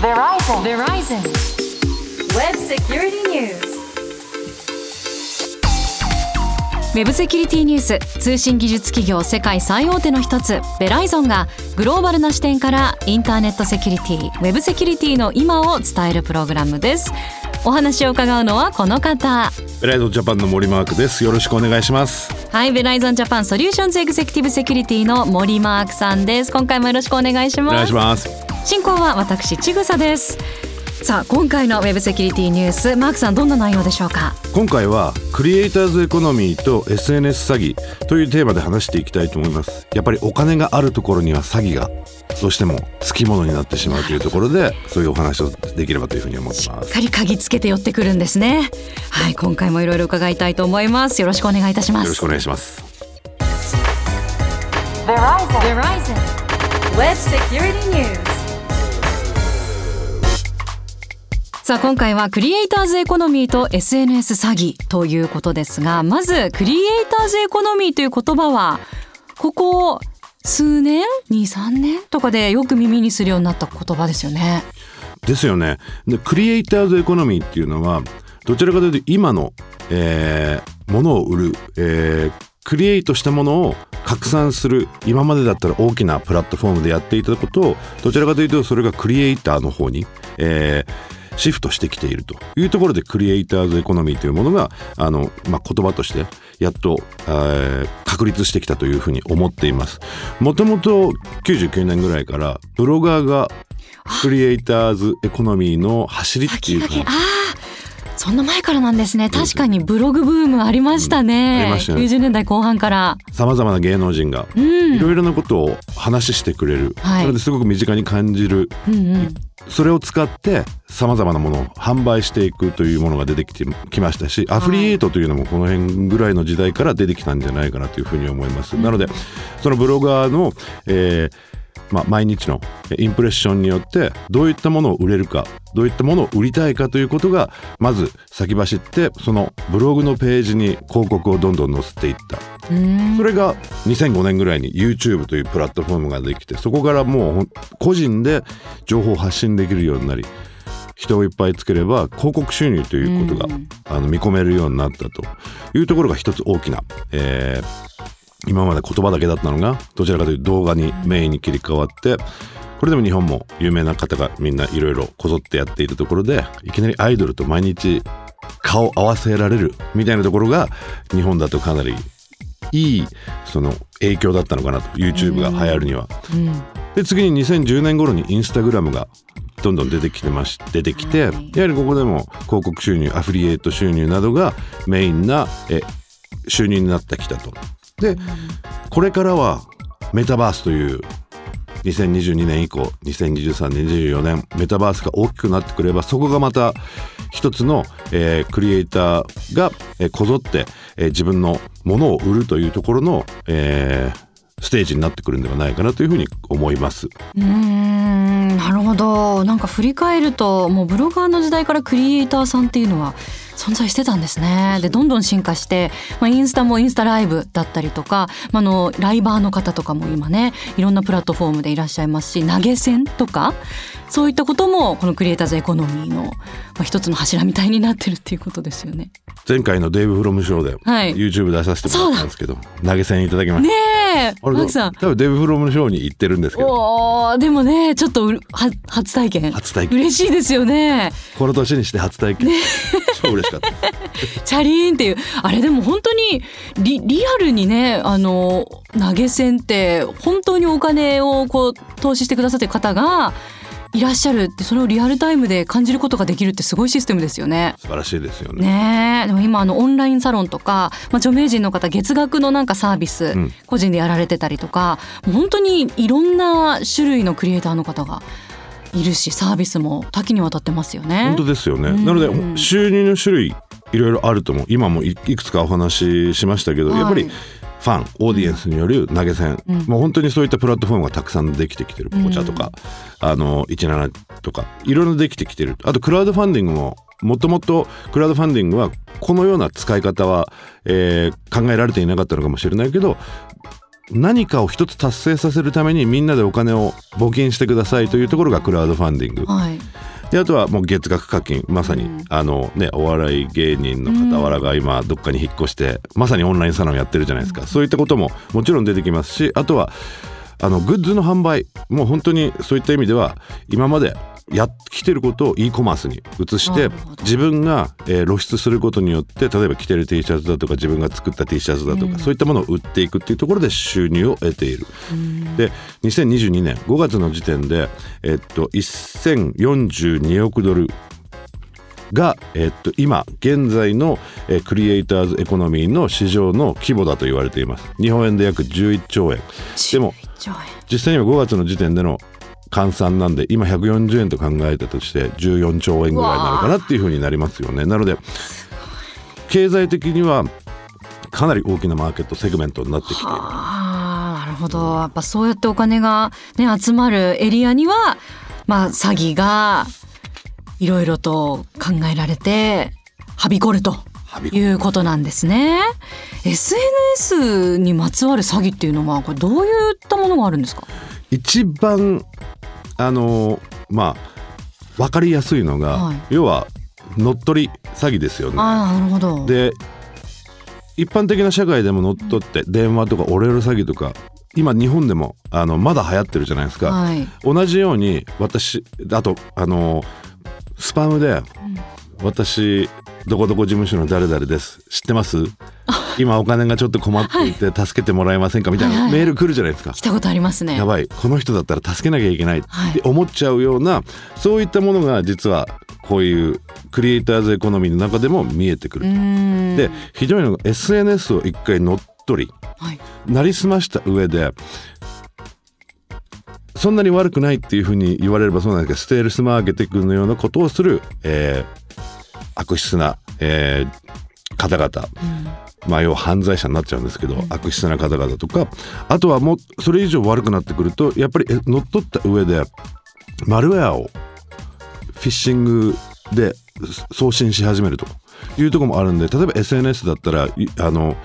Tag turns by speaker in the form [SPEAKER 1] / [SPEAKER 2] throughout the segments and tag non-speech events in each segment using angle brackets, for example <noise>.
[SPEAKER 1] Verizon. Verizon. Web Security News.
[SPEAKER 2] ウェブセキュリティニュース通信技術企業世界最大手の一つベライゾンがグローバルな視点からインターネットセキュリティウェブセキュリティの今を伝えるプログラムですお話を伺うのはこの方
[SPEAKER 3] ベライゾンジャパンの森マークです。よろしくお願いします。
[SPEAKER 2] はいベライゾンジャパンソリューションズエグゼクティブセキュリティの森マークさんです今回もよろしくお願いし
[SPEAKER 3] お
[SPEAKER 2] ます
[SPEAKER 3] 願いします。
[SPEAKER 2] 進行は私ちぐさですさあ今回のウェブセキュリティニュースマークさんどんな内容でしょうか？
[SPEAKER 3] 今回はクリエイターズエコノミーと SNS 詐欺というテーマで話していきたいと思います。やっぱりお金があるところには詐欺がどうしてもつきものになってしまうというところでそういうお話をできればというふうに思ってます。
[SPEAKER 2] しっかり鍵つけて寄ってくるんですねはい今回もいろいろ伺いたいと思いますよろしくお願いいたします
[SPEAKER 3] よろしくお願いします。
[SPEAKER 1] Verizon.
[SPEAKER 2] Verizon
[SPEAKER 1] Web Security News.
[SPEAKER 2] さあ今回はクリエイターズエコノミーと SNS 詐欺ということですがまずクリエイターズエコノミーという言葉はここ数年？23年？とかでよく耳にするようになった言葉ですよね。
[SPEAKER 3] ですよね。でクリエイターズエコノミーっていうのはどちらかというと今の、えー、ものを売る、えークリエイトしたものを拡散する今までだったら大きなプラットフォームでやっていたことをどちらかというとそれがクリエイターの方に、えーシフトしてきていると。いうところでクリエイターズエコノミーというものがあの、まあ、言葉としてやっと、えー確立してきたというふうに思っています。もともと99年ぐらいからブロガーがクリエイターズエコノミーの走りっていうか
[SPEAKER 2] そんな前からなんですね。確かにブログブームありましたね,、
[SPEAKER 3] うん。したね。
[SPEAKER 2] 90年代後半から。
[SPEAKER 3] さまざまな芸能人が
[SPEAKER 2] うん。
[SPEAKER 3] いろいろなことを話してくれる、
[SPEAKER 2] はい。
[SPEAKER 3] それですごく身近に感じる。
[SPEAKER 2] うんうん。
[SPEAKER 3] それを使ってさまざまなものを販売していくというものが出てきてきましたしアフリエイトというのもこの辺ぐらいの時代から出てきたんじゃないかなというふうに思います。なのでそのブロガーの、えーまあ、毎日のインプレッションによってどういったものを売れるかどういったものを売りたいかということがまず先走ってそのブログのページに広告をどんどん載せていった。
[SPEAKER 2] うん。
[SPEAKER 3] それが2005年ぐらいに YouTube というプラットフォームができてそこからもう個人で情報を発信できるようになり人をいっぱいつければ広告収入ということが、
[SPEAKER 2] うん。
[SPEAKER 3] あの見込めるようになったというところが一つ大きな、えー今まで言葉だけだったのがどちらかというと動画にメインに切り替わってこれでも日本も有名な方がみんないろいろこぞってやっているところでいきなりアイドルと毎日顔合わせられるみたいなところが日本だとかなりいいその影響だったのかなと YouTube が流行るには。
[SPEAKER 2] うん
[SPEAKER 3] で次に2010年頃にインスタグラムがどんどん出てきてまし出てきて、
[SPEAKER 2] はい
[SPEAKER 3] やはりここでも広告収入アフリエイト収入などがメインなえ収入になってきたと。でこれからはメタバースという2022年以降2023年24年メタバースが大きくなってくればそこがまた一つの、えークリエイターが、えーこぞって、えー自分のものを売るというところの、えーステージになってくるんではないかなというふうに思います。
[SPEAKER 2] うんなるほどなんか振り返るともうブロガーの時代からクリエイターさんっていうのは存在してたんですね。でどんどん進化して、まあ、インスタもインスタライブだったりとか、まあ、あのライバーの方とかも今ねいろんなプラットフォームでいらっしゃいますし投げ銭とかそういったこともこのクリエイターズエコノミーの、まあ、一つの柱みたいになってるっていうことですよね。
[SPEAKER 3] 前回のデイブ・フロムショーで
[SPEAKER 2] はい。
[SPEAKER 3] YouTube 出させてもらったんですけど、投げ銭いただきまし
[SPEAKER 2] ね
[SPEAKER 3] た。
[SPEAKER 2] え
[SPEAKER 3] あれ
[SPEAKER 2] マさん。
[SPEAKER 3] 多分デイブ・フロムショーに行ってるんですけど。
[SPEAKER 2] でもねちょっと初体験。
[SPEAKER 3] 初体験。
[SPEAKER 2] 嬉しいですよね。
[SPEAKER 3] この年にして初体験、超嬉しかった。<laughs>
[SPEAKER 2] チャリーンっていう。あれでも本当にリリアルにねあの投げ銭って本当にお金をこう投資してくださってる方がいらっしゃるってそれをリアルタイムで感じることができるってすごいシステムですよね。
[SPEAKER 3] 素晴らしいですよね。
[SPEAKER 2] ねえでも今あのオンラインサロンとか、まあ、著名人の方月額のなんかサービス、
[SPEAKER 3] ん
[SPEAKER 2] 個人でやられてたりとか本当にいろんな種類のクリエイターの方がいるしサービスも多岐にわたってますよね。
[SPEAKER 3] 本当ですよね。
[SPEAKER 2] うん
[SPEAKER 3] なので収入の種類いろいろあると思う。今もいいくつかお話ししましたけど、
[SPEAKER 2] はい
[SPEAKER 3] やっぱりファンオーディエンスによる投げ銭、
[SPEAKER 2] うん。
[SPEAKER 3] もう本当にそういったプラットフォームがたくさんできてきてる
[SPEAKER 2] うん。
[SPEAKER 3] ポチャとか、あの17とかいろいろできてきてる。あとクラウドファンディングももともとクラウドファンディングはこのような使い方は、えー考えられていなかったのかもしれないけど何かを一つ達成させるためにみんなでお金を募金してくださいというところがクラウドファンディング。
[SPEAKER 2] はい
[SPEAKER 3] であとはもう月額課金。まさに、
[SPEAKER 2] うん。
[SPEAKER 3] あのねお笑い芸人の傍らが今どっかに引っ越してまさにオンラインサロンやってるじゃないですか、そういったことももちろん出てきますしあとはあのグッズの販売もう本当にそういった意味では今までやってきてることを e コマースに移して自分が、えー露出することによって例えば着てる T シャツだとか自分が作った T シャツだとか、そういったものを売っていくっていうところで収入を得ている。で2022年5月の時点で、えっと、1042億ドルが、えっと、今現在の、えークリエイターズエコノミーの市場の規模だと言われています。日本円で約11兆円。でも
[SPEAKER 2] 上
[SPEAKER 3] 実際には5月の時点での換算なんで今140円と考えたとして14兆円ぐらいになるかなっていうふうになりますよね。なので経済的にはかなり大きなマーケットセグメントになってきている。
[SPEAKER 2] ああなるほど。やっぱそうやってお金がね集まるエリアにはまあ詐欺がいろいろと考えられてはびこるということなんですね。SNS にまつわる詐欺っていうのはこれどういったものがあるんですか？
[SPEAKER 3] 一番あのまあ分かりやすいのが、
[SPEAKER 2] はい。
[SPEAKER 3] 要は乗っ取り詐欺ですよね。
[SPEAKER 2] ああなるほど。
[SPEAKER 3] で一般的な社会でも乗っ取って電話とかオレオレ詐欺とか今日本でもあのまだ流行ってるじゃないですか。
[SPEAKER 2] はい。
[SPEAKER 3] 同じように私あとあのスパムで「私どこどこ事務所の誰々です。知ってます？今お金がちょっと困っていて助けてもらえませんか?」みたい
[SPEAKER 2] はいは
[SPEAKER 3] ない。メール来るじゃないですか。
[SPEAKER 2] 来。たことありますね。
[SPEAKER 3] やばい。この人だったら助けなきゃいけないっ
[SPEAKER 2] はい。
[SPEAKER 3] て思っちゃうような、そういったものが実はこういうクリエイターズエコノミーの中でも見えてく
[SPEAKER 2] う
[SPEAKER 3] る。
[SPEAKER 2] ーん。
[SPEAKER 3] でひどいのが SNS を一回乗っ取り
[SPEAKER 2] はい。
[SPEAKER 3] なりすました上でそんなに悪くないっていうふうに言われればそうなんですけどステールスマーケティングのようなことをする、えー悪質な、えー方々、まあ要は犯罪者になっちゃうんですけど、悪質な方々とか。あとはもうそれ以上悪くなってくるとやっぱりえ乗っ取った上でマルウェアをフィッシングで送信し始めるというところもあるんで例えば SNS だったらいあの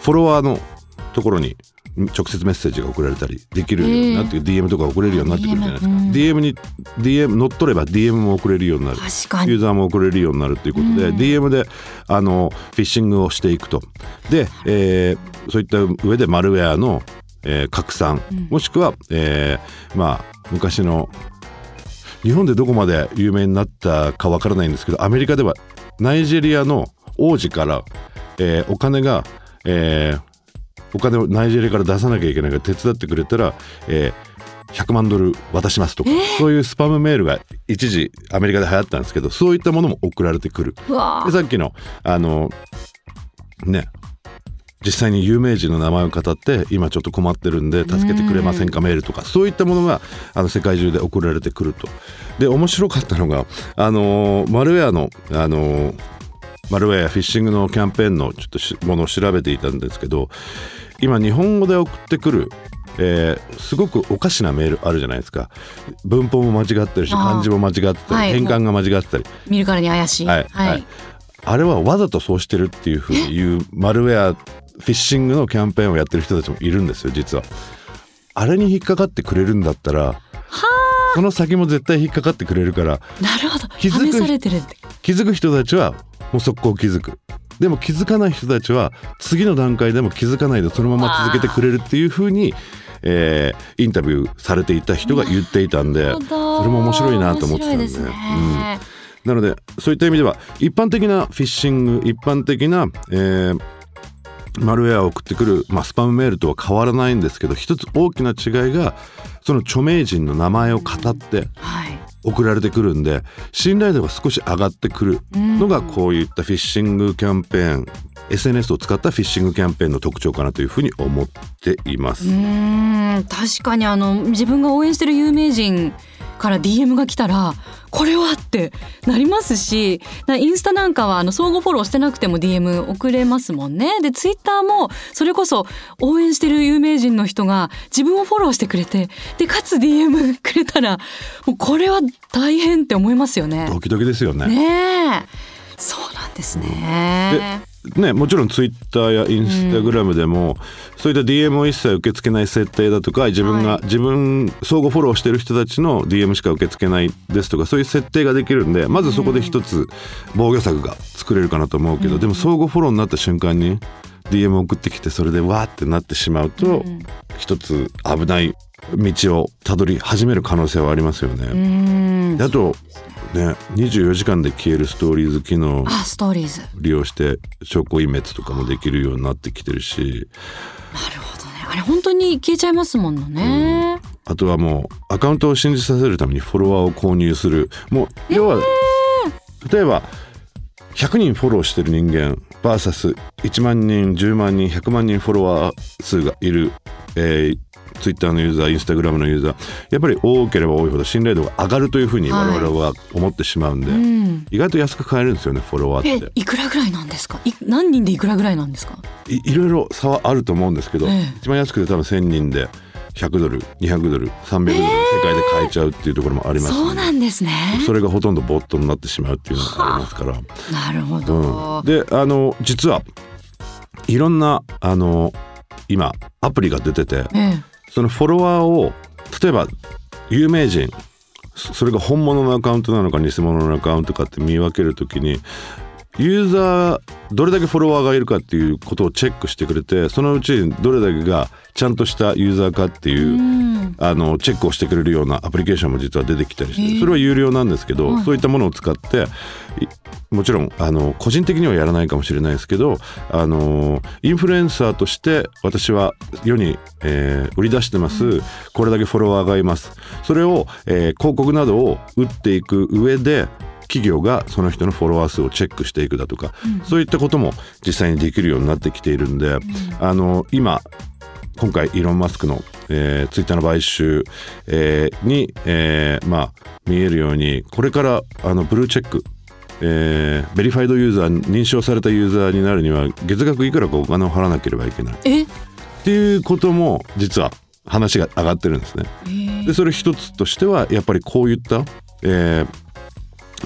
[SPEAKER 3] フォロワーのところに直接メッセージが送られたりできるようになって、DM とか送れるようになってくるじゃないですか、DM に DM 乗っ取れば DM も送れるようになる。
[SPEAKER 2] 確かに。
[SPEAKER 3] ユーザーも送れるようになるということで、DM であのフィッシングをしていくと。で、えーそういった上でマルウェアの、えー拡散、もしくは、えーまあ昔の日本でどこまで有名になったかわからないんですけどアメリカではナイジェリアの王子から、えーお金が、えーお金をナイジェリアから出さなきゃいけないから手伝ってくれたら、えー100万ドル渡しますとか、そういうスパムメールが一時アメリカで流行ったんですけどそういったものも送られてくる。でさっきのあのね実際に有名人の名前を語って今ちょっと困ってるんで助けてくれませんかメールとかそういったものがあの世界中で送られてくると。で面白かったのがあのマルウェアのあのマルウェアフィッシングのキャンペーンのちょっとしものを調べていたんですけど今日本語で送ってくる、えーすごくおかしなメールあるじゃないですか。文法も間違ってるし漢字も間違ってたり、
[SPEAKER 2] はい。
[SPEAKER 3] 変換が間違ってたり。
[SPEAKER 2] 見るからに怪しい。
[SPEAKER 3] はい、はい。あれはわざとそうしてるっていうふうに言うマルウェアフィッシングのキャンペーンをやってる人たちもいるんですよ実は。あれに引っかかってくれるんだったらその先も絶対引っかかってくれるから
[SPEAKER 2] なるほど。
[SPEAKER 3] 気づく気づく人たちはもう速攻気づく。でも気づかない人たちは次の段階でも気づかないでそのまま続けてくれるっていうふうに、えーインタビューされていた人が言っていたんでそれも面白いなと思ってたんで。
[SPEAKER 2] す
[SPEAKER 3] うん。
[SPEAKER 2] ね
[SPEAKER 3] なのでそういった意味では一般的なフィッシング一般的な、えーマルウェアを送ってくる、まあ、スパムメールとは変わらないんですけど一つ大きな違いがその著名人の名前を語って
[SPEAKER 2] はい
[SPEAKER 3] 送られてくるんで信頼度が少し上がってくるのがこういったフィッシングキャンペーン SNS を使ったフィッシングキャンペーンの特徴かなというふうに思っています。
[SPEAKER 2] うん確かにあの自分が応援してる有名人から DM が来たらこれはってなりますしなインスタなんかはあの相互フォローしてなくても DM 送れますもんねでツイッターもそれこそ応援してる有名人の人が自分をフォローしてくれてでかつ DM くれたらもうこれは大変って思いますよね。
[SPEAKER 3] ドキドキですよね。
[SPEAKER 2] ねえそうなんですね。
[SPEAKER 3] ね、もちろんツイッターやインスタグラムでも、そういった DM を一切受け付けない設定だとか自分が、
[SPEAKER 2] はい
[SPEAKER 3] 自分相互フォローしてる人たちの DM しか受け付けないですとかそういう設定ができるんでまずそこで一つ防御策が作れるかなと思うけど、でも相互フォローになった瞬間に DM 送ってきてそれでわーってなってしまうと、一つ危ない道をたどり始める可能性はありますよね。あとね24時間で消えるストーリーズ機能
[SPEAKER 2] あストーリーズ。なる
[SPEAKER 3] 利用して証拠隠滅とかもできるようになってきてるし。
[SPEAKER 2] ほどね。あれ本当に消えちゃいますもんね、
[SPEAKER 3] あとはもうアカウントを信じさせるためにフォロワーを購入する。もう要は、例えば100人フォローしてる人間 VS1 万人10万人100万人フォロワー数がいる、えー、Twitter のユーザー Instagram のユーザーやっぱり多ければ多いほど信頼度が上がるというふうに我々は思ってしまうんで、
[SPEAKER 2] うん。
[SPEAKER 3] 意外と安く買えるんですよねフォロワー
[SPEAKER 2] え
[SPEAKER 3] って。
[SPEAKER 2] いくらぐらいなんですか？い何人でいくらぐらいなんですか？
[SPEAKER 3] いいろいろ差はあると思うんですけど、
[SPEAKER 2] ええ。
[SPEAKER 3] 一番安くて多分1000人で100ドル200ドル300ドル世界で買えちゃうっていうところもあります。
[SPEAKER 2] そうなんですね。
[SPEAKER 3] それがほとんどボットになってしまうっていうのがありますから。
[SPEAKER 2] なるほ
[SPEAKER 3] う
[SPEAKER 2] ど、
[SPEAKER 3] ん、であの実はいろんなあの今アプリが出てて
[SPEAKER 2] ええ
[SPEAKER 3] そのフォロワーを例えば有名人それが本物のアカウントなのか偽物のアカウントかって見分けるときにユーザーどれだけフォロワーがいるかっていうことをチェックしてくれてそのうちどれだけがちゃんとしたユーザーかっていう、
[SPEAKER 2] うん。
[SPEAKER 3] あのチェックをしてくれるようなアプリケーションも実は出てきたりして、それは有料なんですけど、
[SPEAKER 2] はい。
[SPEAKER 3] そういったものを使っていもちろんあの個人的にはやらないかもしれないですけどあのインフルエンサーとして私は世に、えー売り出してます、これだけフォロワーがいます。それを、えー広告などを打っていく上で企業がその人のフォロワー数をチェックしていくだとか、そういったことも実際にできるようになってきているんで、あの今今回イーロン・マスクの、えー、ツイッターの買収、えーに、えーまあ、見えるようにこれからあのブルーチェック、えーベリファイドユーザー認証されたユーザーになるには月額いくらかお金を払わなければいけない。っ
[SPEAKER 2] え
[SPEAKER 3] ていうことも実は話が上がってるんですね。
[SPEAKER 2] え
[SPEAKER 3] でそれ一つとしてはやっぱりこういった、えー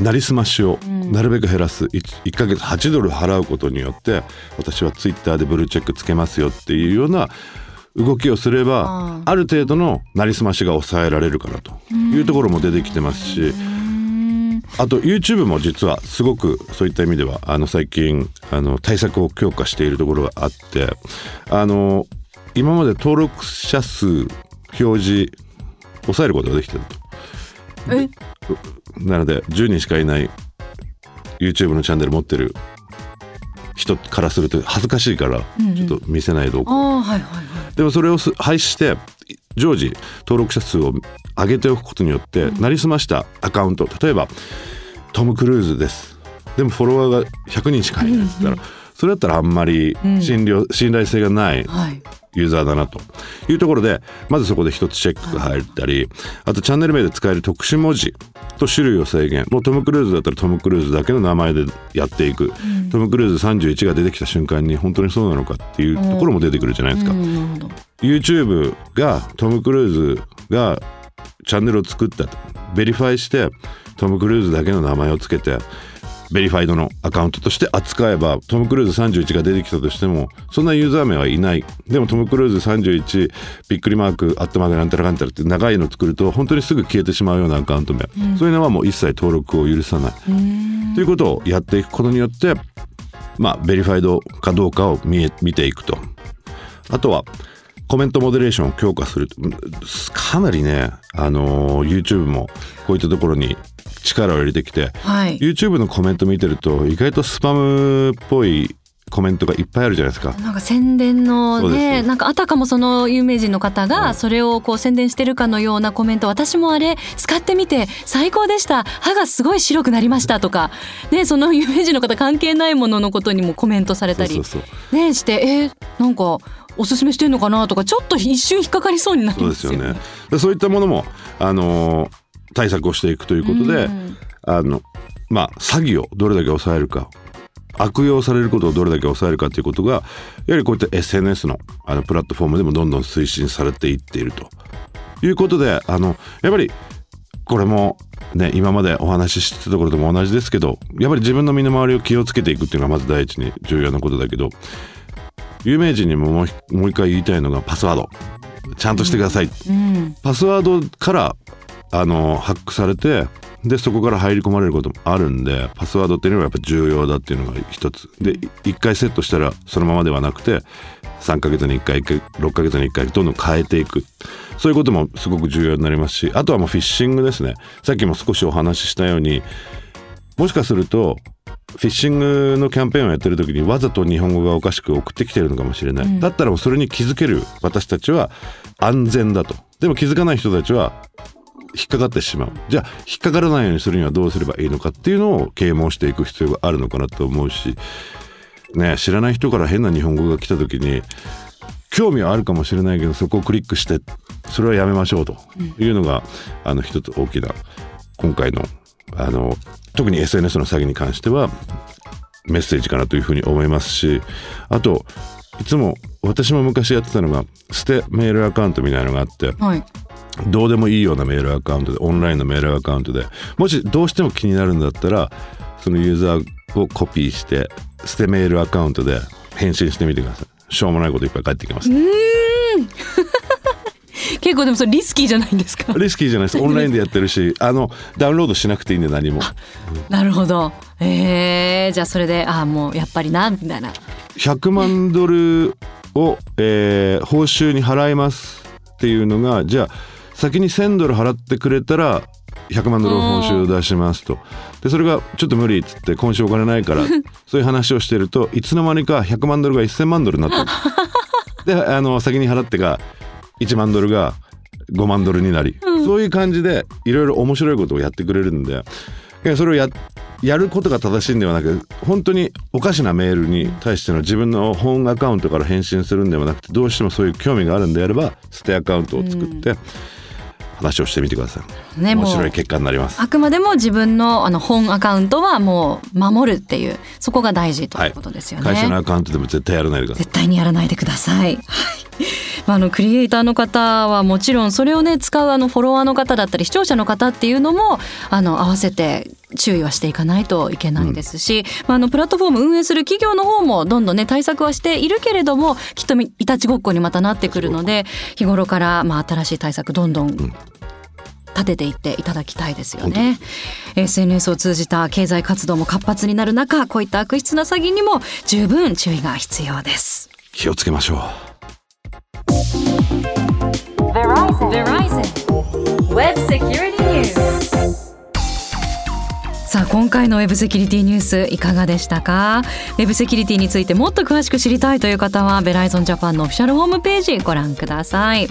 [SPEAKER 3] なりすましをなるべく減らす。1, 1ヶ月8ドル払うことによって私はツイッターでブルーチェックつけますよっていうような動きをすれば
[SPEAKER 2] あ
[SPEAKER 3] あ。る程度のなりすましが抑えられるかなというところも出てきてますし。
[SPEAKER 2] うん。
[SPEAKER 3] あと YouTube も実はすごくそういった意味ではあの最近あの対策を強化しているところがあってあの今まで登録者数表示抑えることができてると。
[SPEAKER 2] え？
[SPEAKER 3] なので10人しかいない YouTube のチャンネル持ってる人からすると恥ずかしいからちょっと見せない動
[SPEAKER 2] あ
[SPEAKER 3] 画、
[SPEAKER 2] あはいはいはい。
[SPEAKER 3] でもそれをす廃止して常時登録者数を上げておくことによって、なりすましたアカウント。例えばトム・クルーズです。でもフォロワーが100人しかいないって言ったら、それだったらあんまり信用信頼性がない
[SPEAKER 2] はい。
[SPEAKER 3] ユーザーだなと。いうところでまずそこで一つチェックが入ったりあとチャンネル名で使える特殊文字と種類を制限。もうトム・クルーズだったらトム・クルーズだけの名前でやっていく、トム・クルーズ31が出てきた瞬間に本当にそうなのかっていうところも出てくるじゃないですか、
[SPEAKER 2] うん。
[SPEAKER 3] YouTube がトム・クルーズがチャンネルを作ったと。verify してトム・クルーズだけの名前をつけて verified のアカウントとして扱えばトム・クルーズ31が出てきたとしてもそんなユーザー名はいない。でもトム・クルーズ31びっくりマークアットマークなんたらかんたらって長いの作ると本当にすぐ消えてしまうようなアカウント名、そういうのはもう一切登録を許さない。ということをやっていくことによってまあ verified かどうかを見え見ていくと。あとはコメントモデレーションを強化するうんかなりね、あのー YouTube もこういったところに力を入れてきて
[SPEAKER 2] はい。
[SPEAKER 3] YouTube のコメント見てると意外とスパムっぽいコメントがいっぱいあるじゃないですか。
[SPEAKER 2] なんか宣伝のねなんかあたかもその有名人の方がそれをこう宣伝してるかのようなコメント私もあれ使ってみて最高でした。歯がすごい白くなりましたとか。ねその有名人の方関係ないもののことにもコメントされたり。
[SPEAKER 3] そうそうそう。
[SPEAKER 2] ねしてえーなんかおすすめしてんのかなとかちょっと一瞬引っかかりそうになり
[SPEAKER 3] そう
[SPEAKER 2] まよね。
[SPEAKER 3] ですすよね。でそういったものも、あのー対策をしていくということで、
[SPEAKER 2] うん。
[SPEAKER 3] あのまあ詐欺をどれだけ抑えるか悪用されることをどれだけ抑えるかということがやはりこういった SNS のあのプラットフォームでもどんどん推進されていっていると。いうことであのやっぱりこれもね、今までお話ししてたところとも同じですけどやっぱり自分の身の回りを気をつけていくっていうのがまず第一に重要なことだけど有名人にももう一回言いたいのがパスワード。ちゃんとしてください、
[SPEAKER 2] うん。
[SPEAKER 3] パスワードからあのハックされてでそこから入り込まれることもあるんでパスワードっていうのはやっぱ重要だっていうのが一つ。で1回セットしたらそのままではなくて3ヶ月に1回6ヶ月に1回どんどん変えていく。そういうこともすごく重要になりますしあとはもうフィッシングですね。さっきも少しお話ししたようにもしかするとフィッシングのキャンペーンをやってる時にわざと日本語がおかしく送ってきてるのかもしれない、だったらもうそれに気づける私たちは安全だと。でも気づかない人たちは引っかかってしまう。じゃあ引っかからないようにするにはどうすればいいのかっていうのを啓蒙していく必要があるのかなと思うしね知らない人から変な日本語が来た時に興味はあるかもしれないけどそこをクリックしてそれはやめましょうというのが、あの一つ大きな今回のあの特に SNS の詐欺に関してはメッセージかなというふうに思いますしあといつも私も昔やってたのが捨てメールアカウントみたいなのがあって
[SPEAKER 2] はい
[SPEAKER 3] どうでもいいようなメールアカウントでオンラインのメールアカウントでもしどうしても気になるんだったらそのユーザーをコピーして捨てメールアカウントで返信してみてください。しょうもないこといっぱい返ってきます。<laughs>
[SPEAKER 2] 結構でもそれリスキーじゃないんですか。
[SPEAKER 3] リスキーじゃないです。<laughs> オンラインでやってるしあのダウンロードしなくていいんで何も。
[SPEAKER 2] なるほど。えー、じゃあそれでああもうやっぱりなみたいな。
[SPEAKER 3] 100万ドルを、えー報酬に払いますっていうのがじゃあ先に1000ドル払ってくれたら100万ドル報酬を出しますと。でそれがちょっと無理っつって今週お金ないから <laughs> そういう話をしてるといつの間にか100万ドルが1000万ドルになったの。<laughs> であの先に払ってが1万ドルが5万ドルになり、そういう感じでいろいろ面白いことをやってくれるんで。それをややることが正しいんではなく本当におかしなメールに対しての自分の本アカウントから返信するんではなくてどうしてもそういう興味があるんであれば捨てアカウントを作って話をしてみてください、
[SPEAKER 2] ね
[SPEAKER 3] 面白い結果になります。
[SPEAKER 2] あくまでも自分のあの本アカウントはもう守るっていうそこが大事ということですよね、
[SPEAKER 3] 会社のアカウントでも絶対やらないでください。
[SPEAKER 2] 絶対にやらないでください。はい。まあ、あのクリエイターの方はもちろんそれをね使うあのフォロワーの方だったり視聴者の方っていうのもあの合わせて注意はしていかないといけないですし、まあ、あのプラットフォーム運営する企業の方もどんどんね対策はしているけれどもきっといたちごっこにまたなってくるので日頃からまあ新しい対策どんどん立てていっていただきたいですよね。SNS を通じた経済活動も活発になる中こういった悪質な詐欺にも十分注意が必要です。
[SPEAKER 3] 気をつけましょう
[SPEAKER 2] さあ今回のウェブセキュリティニュースいかがでしたか？ウェブセキュリティについてもっと詳しく知りたいという方はベライゾンジャパンのオフィシャルホームページご覧ください。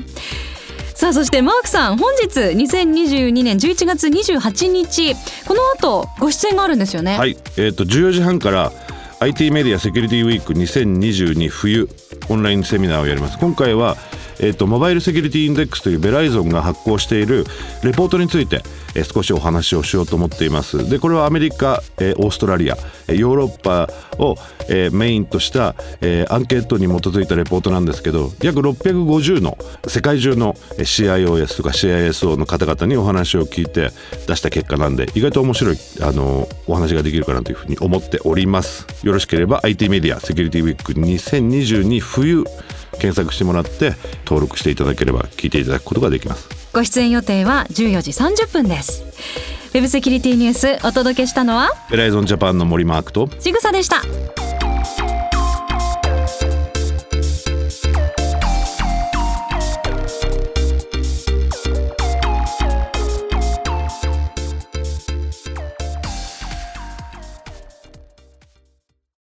[SPEAKER 2] さあそしてマークさん本日2022年11月28日。この後ご出演があるんですよね？
[SPEAKER 3] はい。えっ、と14時半から IT メディアセキュリティウィーク2022冬オンラインセミナーをやります。今回はえー、とモバイルセキュリティインデックスというベライゾンが発行しているレポートについて、え少しお話をしようと思っています。でこれはアメリカ、えオーストラリアヨーロッパを、えメインとした、えアンケートに基づいたレポートなんですけど約650の世界中の CIOS とか CISO の方々にお話を聞いて出した結果なんで意外と面白いあのお話ができるかなというふうに思っております。よろしければ IT メディアセキュリティウィーク2022冬検索してもらって登録していただければ聞いていただくことができます。
[SPEAKER 2] ご出演予定は14時30分です。ウェブセキュリティニュースお届けしたのは
[SPEAKER 3] ベライゾンジャパンの森マークと
[SPEAKER 2] ちぐさでした